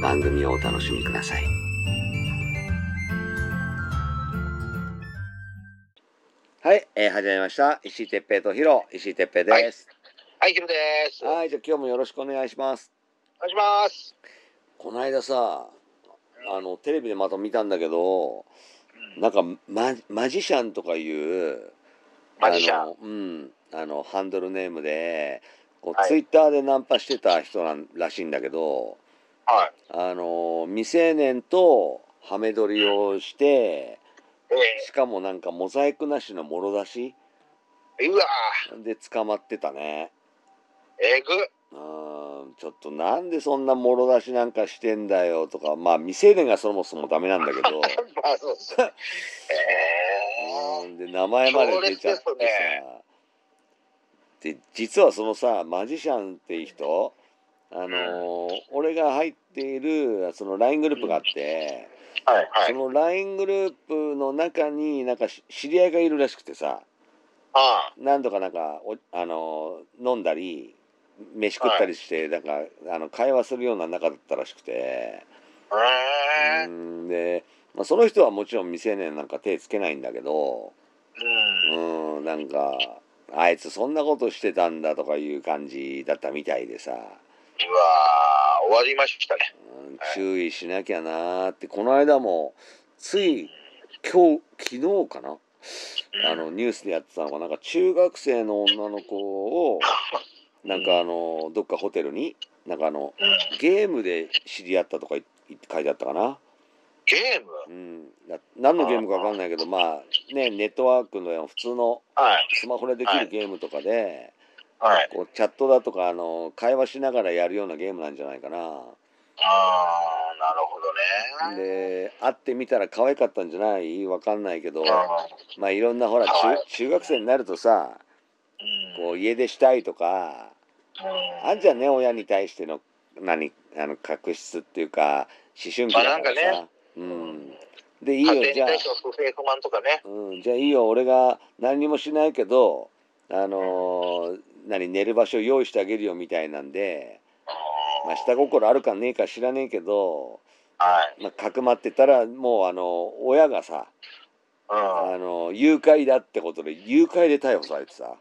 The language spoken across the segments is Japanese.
番組をお楽しみください。はい、えー、始めました。石井哲平とヒロ、石井哲平です。はい、ヒロです。お願はい、じゃあ今日もよろしくお願いします。いします。この間さ、あの、テレビでまた見たんだけど、なんかママジシャンとかいう、マジシャンあのうん、あの、ハンドルネームで、こうはいツイッターでナンパしてた人なんらしいんだけど、はあの、未成年とハメ撮りをして、い。えしかもなんかモザイクなしのもろ出し？ー、うわで捕まってたね。ーえぐ。うんちょっとなんでそんなもろ出しなんかしてんだよとかまあ未成年がそもそもダメなんだけど まあ、そうです。えうんで名前まで出ちゃってさですで実はそのさマジシャンっていう人あのー俺が入っているその LINE グループがあって、ー、はい、はい。その LINE グループの中になんかし知り合いがいるらしくてさあ何度かなんかおあのー飲んだり飯食ったりして、なんかあの会話するような仲だったらしくて。あ。えー、うんで、まあ、その人はもちろん未成年なんか手つけないんだけどうん。うんなんかあいつそんなことしてたんだとかいう感じだったみたいでさ、うわー終わりましたね。うん注意しなきゃなーってこの間もつい今日昨日かな？あのニュースでやってたのがなんか中学生の女の子をなんかあのどっかホテルになんかあのうん。ゲームで知り合ったとかい書いてあったかな？ゲーム？うん、な何のゲームか分かんないけどまあねネットワークの普通のはい。スマホでできるゲームとかで、はい。こうチャットだとかあの会話しながらやるようなゲームなんじゃないかな。あー、なるほどね。で会ってみたら可愛かったんじゃない？分かんないけどうんまあいろんなほら中はい中学生になるとさうん。こう家出したいとかうんあんじゃんね親に対しての何あの確執っていうか思春期だからまあなんかさ。ねうん、でいいよじゃあ。うん、じゃあいいよ俺が何にもしないけどあのー何寝る場所用意してあげるよみたいなんで、まあ、下心あるかねえか知らねえけど、はい。まあ、かくまってたらもうあの親がさ、うん。あの誘拐だってことで誘拐で逮捕されてさ、うわー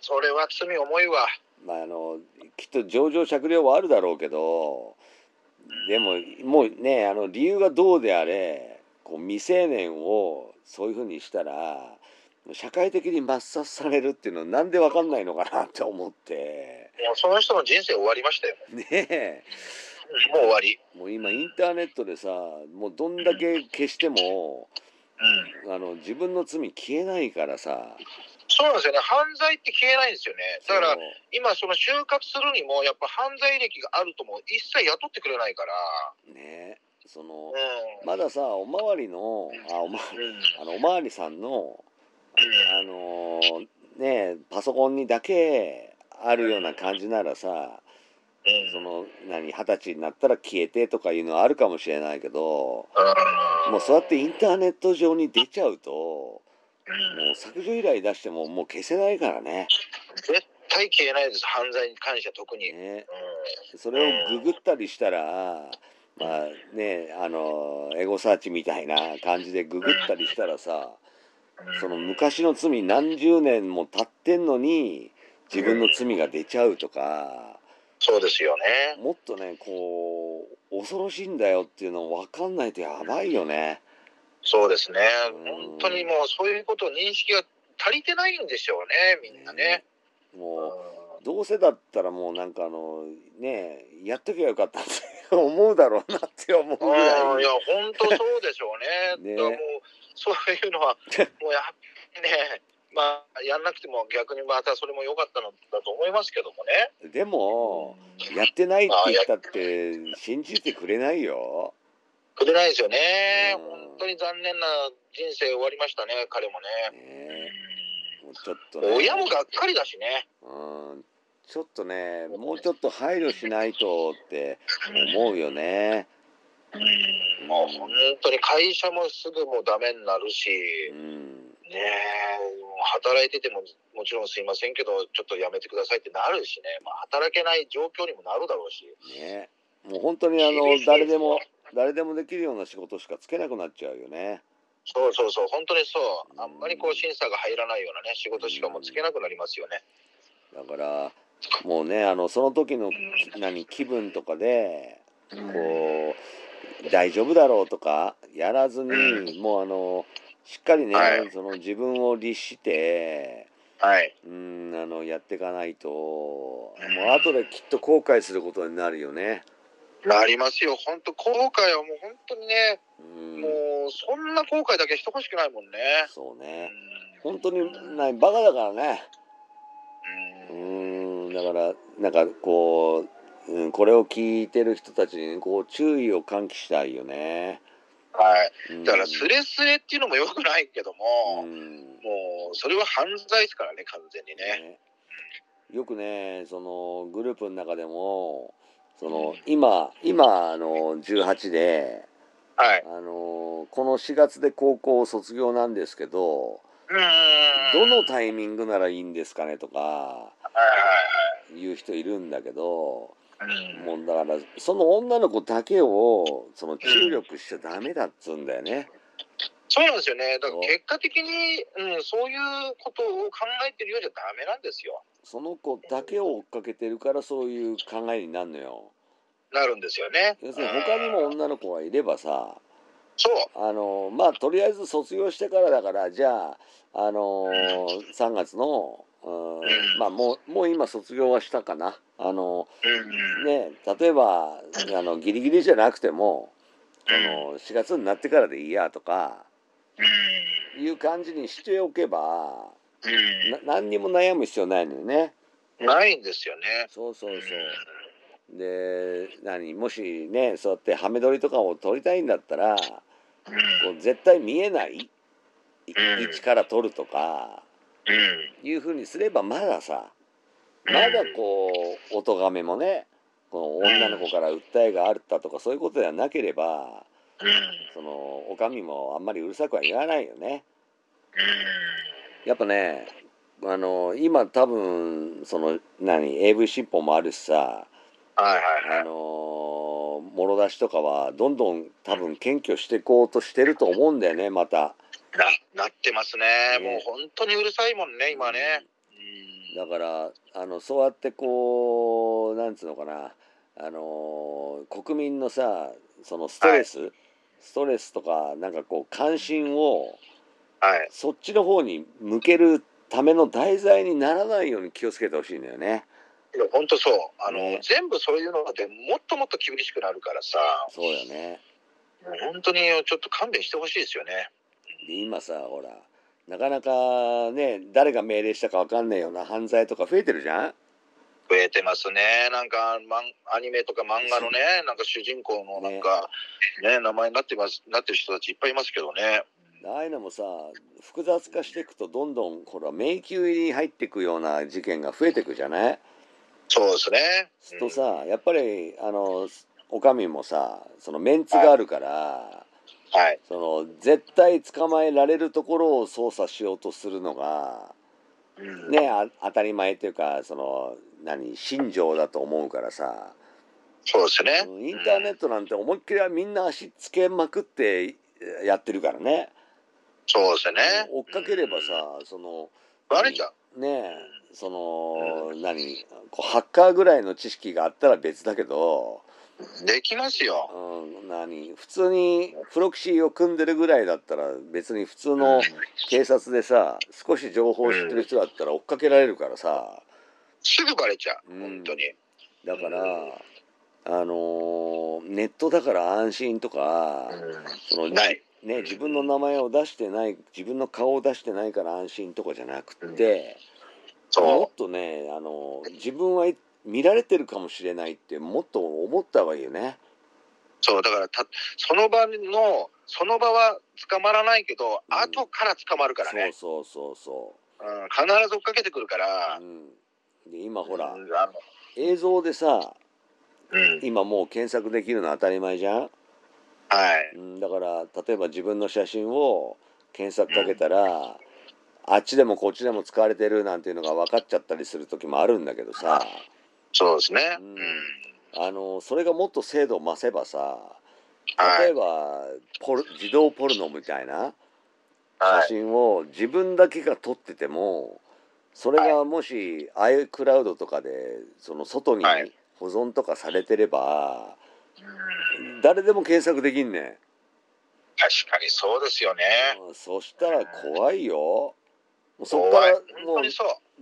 それは罪重いわ。まあ、あのきっと情状酌量はあるだろうけどでももうねあの理由がどうであれこう未成年をそういうふうにしたら社会的に抹殺されるっていうのはなんでわかんないのかなって思ってもうその人の人生終わりましたよ。ねえもう終わり。もう今インターネットでさもうどんだけ消してもうん。あの自分の罪消えないからさそうなんですよね。犯罪って消えないんですよね。だから今その就活するにもやっぱ犯罪歴があるとも一切雇ってくれないから。ねえそのうん。まださおまわりのあおまうん。あのおまわりさんのうんあのーねパソコンにだけあるような感じならさその何二十歳になったら消えてとかいうのはあるかもしれないけどもうそうやってインターネット上に出ちゃうともう削除依頼出してももう消せないからね。絶対消えないです。犯罪に関しては特に。ね。うそれをググったりしたらまあねあのエゴサーチみたいな感じでググったりしたらさんその昔の罪何十年も経ってんのに自分の罪が出ちゃうとかそうですよね。もっとねこう恐ろしいんだよっていうの分かんないとやばいよね。そうですねうん。本当にもうそういうことを認識が足りてないんでしょうね、みんなね。もうどうせだったらもうなんかあのねやっときゃよかったって思うだろうなって思うぐうん、らいいや、本当そうでしょうね。ねだからもう、そういうのは、もうやっぱりね、まあ、やんなくても逆にまたそれも良かったのだと思いますけどもね。でもやってないって言ったって信じてくれないよ。くれないですよね。うん本当に残念な人生終わりましたね、彼もね。ねちょっとね親もがっかりだしね。うんちょっとねもうちょっと配慮しないとって思うよね。もう本当に会社もすぐもうダメになるし、うんね働いててももちろんすいませんけど、ちょっとやめてくださいってなるしね、まあ、働けない状況にもなるだろうし。ねもう本当にあの誰でも誰でもできるような仕事しかつけなくなっちゃうよね。そうそうそう、本当にそうう。んあんまりこう審査が入らないようなね、仕事しかもうつけなくなりますよね。だからもうねあのその時の何気分とかでこう大丈夫だろうとかやらずにもうあのしっかりね、はいその自分を律してはい。うんあのやっていかないともう後できっと後悔することになるよね。なりますよ。本当後悔はもう本当にね、うんもうそんな後悔だけしてほしくないもんね。そうねうん本当にないバカだからね。ううんんだからなんかこう、うん、これを聞いてる人たちにこう注意を喚起したいよね。はい。うんだからスレスレっていうのも良くないけども、うんもうそれは犯罪ですからね、完全にね。ねよくねそのグループの中でもそのうん今今あの18ではい。あのこの4月で高校卒業なんですけどうん。どのタイミングならいいんですかねとかはい言う人いるんだけどもうだからその女の子だけをその注力しちゃダメだっつうんだよね。そうなんですよね。だから結果的に、うん、そういうことを考えてるようじゃダメなんですよ。その子だけを追っかけてるからそういう考えになるのよ。なるんですよね。要するに他にも女の子がいればさそう。あのまあとりあえず卒業してからだからじゃああの3月の、うんまあもうもう今卒業はしたかなあのうん。ね例えばあのギリギリじゃなくてもその4月になってからでいいやとかいう感じにしておけばな何にも悩む必要ないのよね。うん。ないんですよね。そうそうそう。で何もしねそうやってハメ撮りとかを撮りたいんだったらこう絶対見えない位置から撮るとかうん。いうふうにすればまださまだこうお咎めもねこの女の子から訴えがあったとかそういうことではなければそのお上もあんまりうるさくは言わないよね。やっぱねあの今多分その何 AV 新法もあるしさ。あのもろ出しとかはどんどん多分検挙していこうとしてると思うんだよねまた。な、なってますね。ねもう本当にうるさいもんね、今ね。だからあのそうやってこうなんつうのかなあの国民のさそのストレス、ストレスとかなんかこう関心をはい。そっちの方に向けるための題材にならないように気をつけてほしいんだよね。いや本当そう。あの、ね全部そういうのでもっともっと厳しくなるからさ、そうよね。本当にちょっと勘弁してほしいですよね。で今さほらなかなかね誰が命令したかわかんないような犯罪とか増えてるじゃん？増えてますね。なんか、マンアニメとか漫画のね、なんか主人公のなんか、ね、名前になってます、なってる人たちいっぱいいますけどね。ああいうのもさ複雑化していくとどんどんほら迷宮入りに入っていくような事件が増えていくじゃない？そうですね。するとさやっぱりあのお上もさそのメンツがあるから、はい。その絶対捕まえられるところを捜査しようとするのがうんねあ当たり前というかその何信条だと思うからさそうですね。うんインターネットなんて思いっきりみんな足つけまくってやってるからねそうですね。追っかければさそのバレちゃう。ねえその何こうハッカーぐらいの知識があったら別だけどできますよ。うん、何？普通にプロキシーを組んでるぐらいだったら別に普通の警察でさ少し情報を知ってる人だったら追っかけられるからさ。すぐバレちゃう、うん。本当に。だからあのーネットだから安心とかそのない。ね自分の名前を出してない自分の顔を出してないから安心とかじゃなくて、もそっとねあの自分は見られてるかもしれないってもっと思った方がいいよね。う。そう、だからた、その場の、その場は捕まらないけど、うん後から捕まるからね。そうそうそうそうん、必ず追っかけてくるから。う。うん、で今ほら、うん映像でさうん。今もう検索できるの当たり前じゃん、はい。うん、だから例えば自分の写真を検索かけたら、あっちでもこっちでも使われてるなんていうのが分かっちゃったりする時もあるんだけどさそうですね。ううんん。あのそれがもっと精度を増せばさはい例えばポル自動ポルノみたいなはい。写真を自分だけが撮っててもそれがもし iCloud とかでその外にはい保存とかされてればうん誰でも検索できんねん確かにそうですよね。うんそしたら怖いよそっから。もう。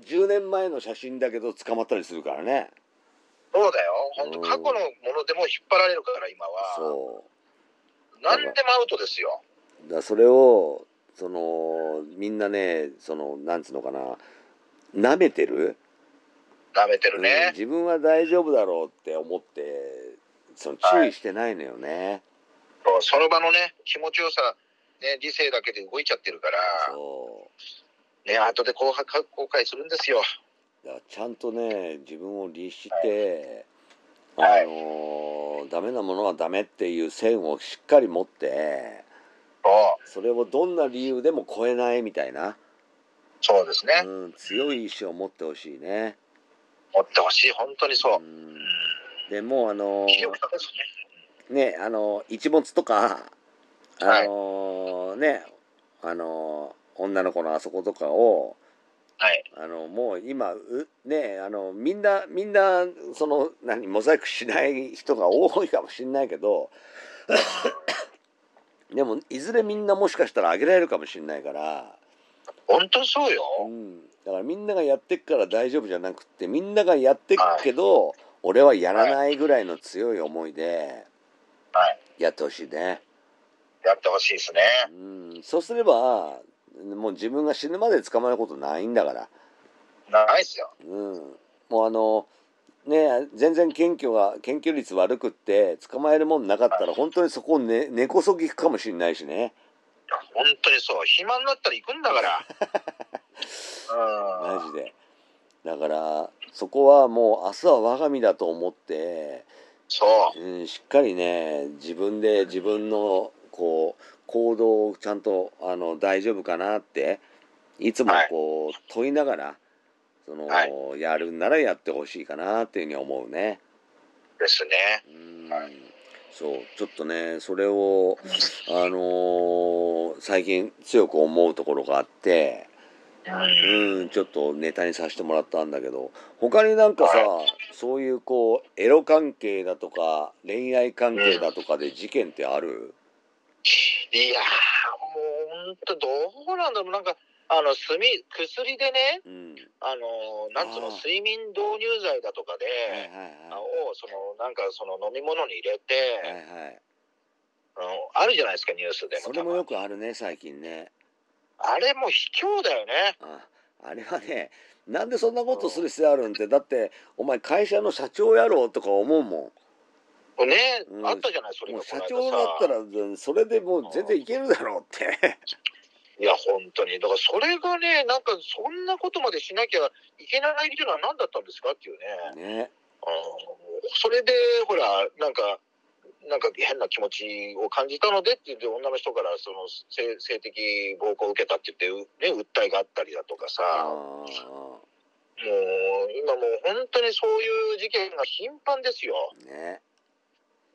10年前の写真だけど捕まったりするからねそうだよ。本当うん過去のものでも引っ張られるから、今は。そう何でもアウトですよ。だそれをそのみんなねそのなんつうのかな舐めてる、舐めてるうんね。自分は大丈夫だろうって思ってその注意してないのよね、そうその場のね、気持ちよさ、ね、理性だけで動いちゃってるから、そうね、後で後悔するんですよ。だからちゃんとね自分を律して、はいあのダメなものはダメっていう線をしっかり持ってそれをどんな理由でも超えないみたいな、そうですね。うん、強い意志を持ってほしいね。持ってほしい、本当にそう。んでもうあのね。ねあの一物とかあはいのねあの女の子のあそことかをはい。あのもう今うねあのみんなみんなその何モザイクしない人が多いかもしれないけど でもいずれみんなもしかしたら上げられるかもしれないから、本当そうよ。うん、だからみんながやってっから大丈夫じゃなくってみんながやってっけど、俺はやらないぐらいの強い思いではい。やってほしいね。やってほしいですね。うん、そうすればもう自分が死ぬまで捕まることないんだから。ないっすよ。うん、もうあのね全然検挙が検挙率悪くって捕まえるもんなかったら本当にそこを、ね、根こそぎ行くかもしれないしね本当にそう。暇になったら行くんだから。うん。マジでだからそこはもう明日は我が身だと思って、そう。うん、しっかりね自分で自分のこう行動をちゃんとあの大丈夫かなっていつもこう問いながらその、はやるんならやってほしいかなっていうふうに思うね。ですね。うんはいそうちょっとねそれをあのー最近強く思うところがあってうん。うんちょっとネタにさせてもらったんだけど他になんかさそういうこうエロ関係だとか恋愛関係だとかで事件ってある？いやー、もう本当どうなんだろう。なんか、あの、炭、薬でね、うん。あの、なんつうの、睡眠導入剤だとかで、はいはいあを、その、なんか、その飲み物に入れて、はいはいはい。あのあるじゃないですか、ニュースでも。それもよくあるね最近ね。あれも卑怯だよね。ああれはねなんでそんなことする必要あるんって。だってお前会社の社長やろうとか思うもんね、うん。あったじゃない、それが社長だったらうんそれでもう全然いけるだろうって。いや、本当に。だから、それがね、なんか、そんなことまでしなきゃいけない理由は何だったんですかっていうね。ね。うん。それで、ほら、なんか、なんか変な気持ちを感じたのでって言って、女の人からその性性的暴行を受けたって言って、ね、訴えがあったりだとかさ、あもう、今もう本当にそういう事件が頻繁ですよ。ーね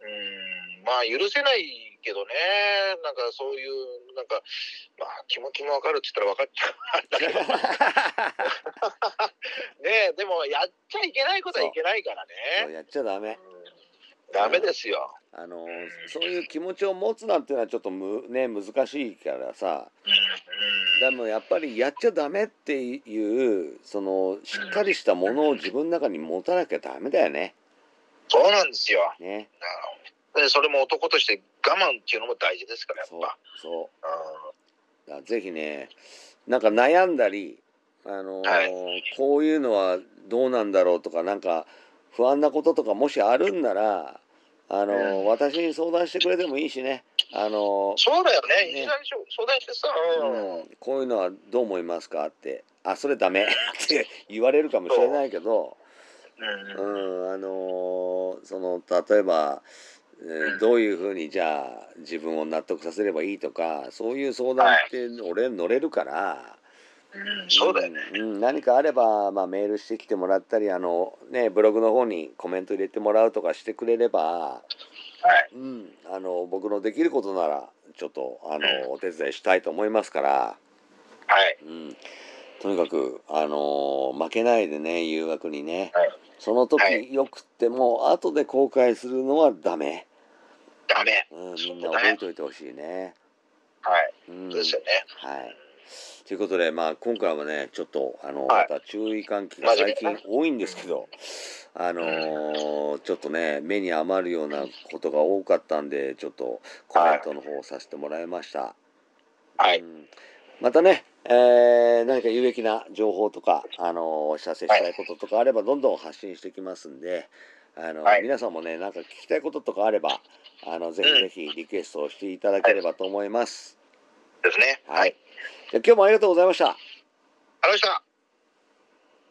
うん、まあ許せないけどね、なんかそういう、なんか、まあ気持ちもわかるって言ったら分かっちゃう。んだけど、ねでもやっちゃいけないことはいけないからね。やっちゃダメ。うん。ダメですよ。あのそういう気持ちを持つなんていうのはちょっとむね難しいからさ。うん。でもやっぱりやっちゃダメっていうそのしっかりしたものを自分の中に持たなきゃダメだよね。そうなんですよ。ね。でそれも男として我慢っていうのも大事ですから、やっそうぱ。そう。うだからぜひねなんか悩んだり、あのーはい。こういうのはどうなんだろうとかなんか不安なこととかもしあるんなら、あのーうん。私に相談してくれてもいいしね、あのんそうだよね。ね。相談してさ、ーうん。うん。こういうのはどう思いますかって「あそれダメ」って言われるかもしれないけど、うんうん、あのーその例えば、えーどういうふうにじゃあ自分を納得させればいいとかそういう相談って俺乗れるから。うんそうだよね。うん、うん何かあれば、まあ、メールしてきてもらったりあの、ね、ブログの方にコメント入れてもらうとかしてくれれば、はい。うん、あの僕のできることならちょっとあの、うんお手伝いしたいと思いますから、はい。うん、とにかくあの負けないでね誘惑にね、はいその時、はいよくっても後で後悔するのはダメ、ダメ。うん、みんな覚えておいてほしいね。はい。うんそうですよね。はい。ということで、まあ、今回はね、ちょっと、あの、はいまた注意喚起が最近多いんですけど、あのーちょっとね、目に余るようなことが多かったんで、ちょっとコメントの方をさせてもらいました。はい。うんまたね、えー何か有益な情報とか、あのーお知らせしたいこととかあれば、どんどん発信してきますんで、あのはい皆さんもね、なんか聞きたいこととかあれば、あの、ぜひぜひリクエストをしていただければと思います。ですね。はい。じゃあ今日もありがとうございました。ありがとうございました。